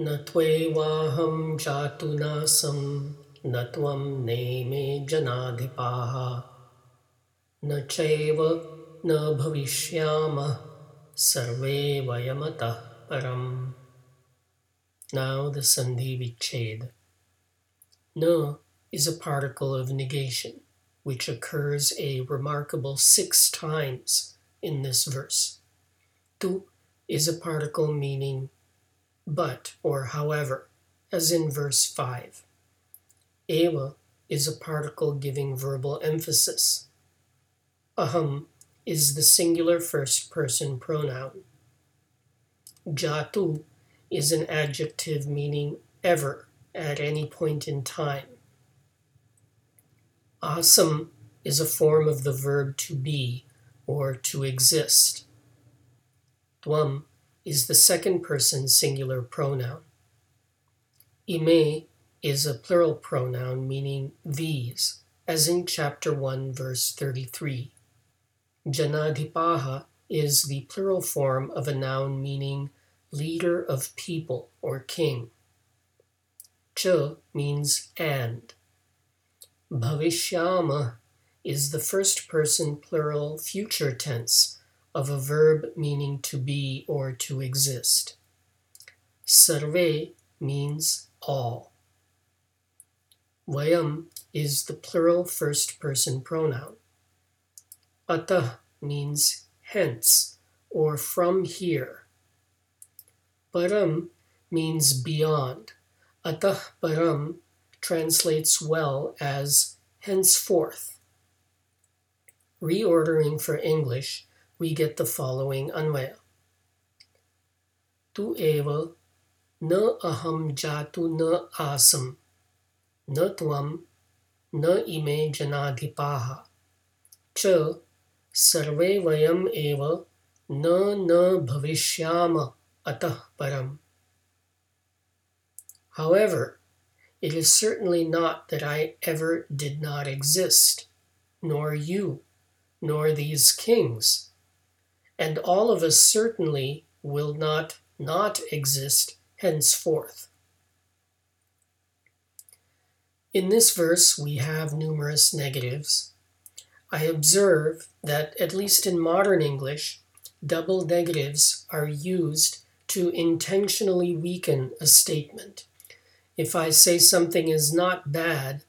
न त्वेवाहं जातु नासं न त्वं नेमे जनाधिपाः न चैव न भविष्यामः सर्वे वयमतः param. Now the sandhi vichhed. Na is a particle of negation, which occurs a remarkable six times in this verse. Tu is a particle meaning but or however, as in verse 5. Eva is a particle giving verbal emphasis. Aham is the singular first person pronoun. Jatu is an adjective meaning ever at any point in time. Asam is a form of the verb to be or to exist. Tvam is the second person singular pronoun. Ime is a plural pronoun meaning these, as in chapter 1, verse 33. Janadhipaha is the plural form of a noun meaning leader of people or king. Cha means and. Bhavishyama is the first person plural future tense of a verb meaning to be or to exist. Sarve means all. Vayam is the plural first person pronoun. Atah means hence or from here. Param means beyond. Atah param translates well as henceforth. Reordering for English, we get the following anvaya. Tu eva na aham jatu na asam na tvam na ime janadhipaha cha sarve vayam eva na na bhavishyama atah param. However, it is certainly not that I ever did not exist, nor you, nor these kings and all of us certainly will not not exist henceforth. In this verse, we have numerous negatives. I observe that, at least in modern English, double negatives are used to intentionally weaken a statement. If I say something is not bad,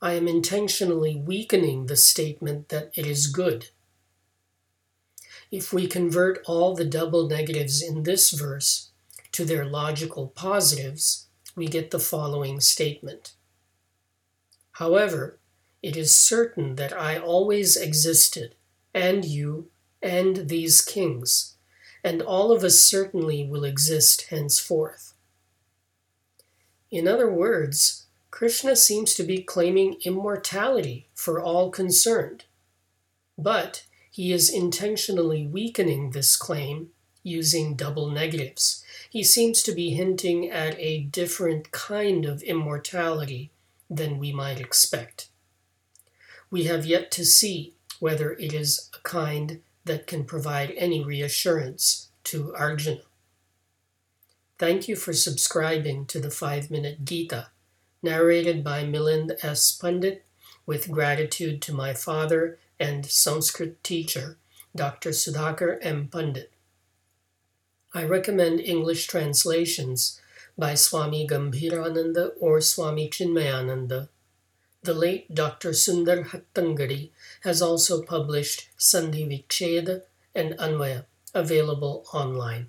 I am intentionally weakening the statement that it is good. If we convert all the double negatives in this verse to their logical positives, we get the following statement. However, it is certain that I always existed, and you, and these kings, and all of us certainly will exist henceforth. In other words, Krishna seems to be claiming immortality for all concerned. But he is intentionally weakening this claim using double negatives. He seems to be hinting at a different kind of immortality than we might expect. We have yet to see whether it is a kind that can provide any reassurance to Arjuna. Thank you for subscribing to the 5 Minute Gita, narrated by Milind S. Pandit, with gratitude to my father and Sanskrit teacher, Dr. Sudhakar M. Pandit. I recommend English translations by Swami Gambhirananda or Swami Chinmayananda. The late Dr. Sundar Hattangadi has also published Sandhi Vicheda and Anvaya, available online.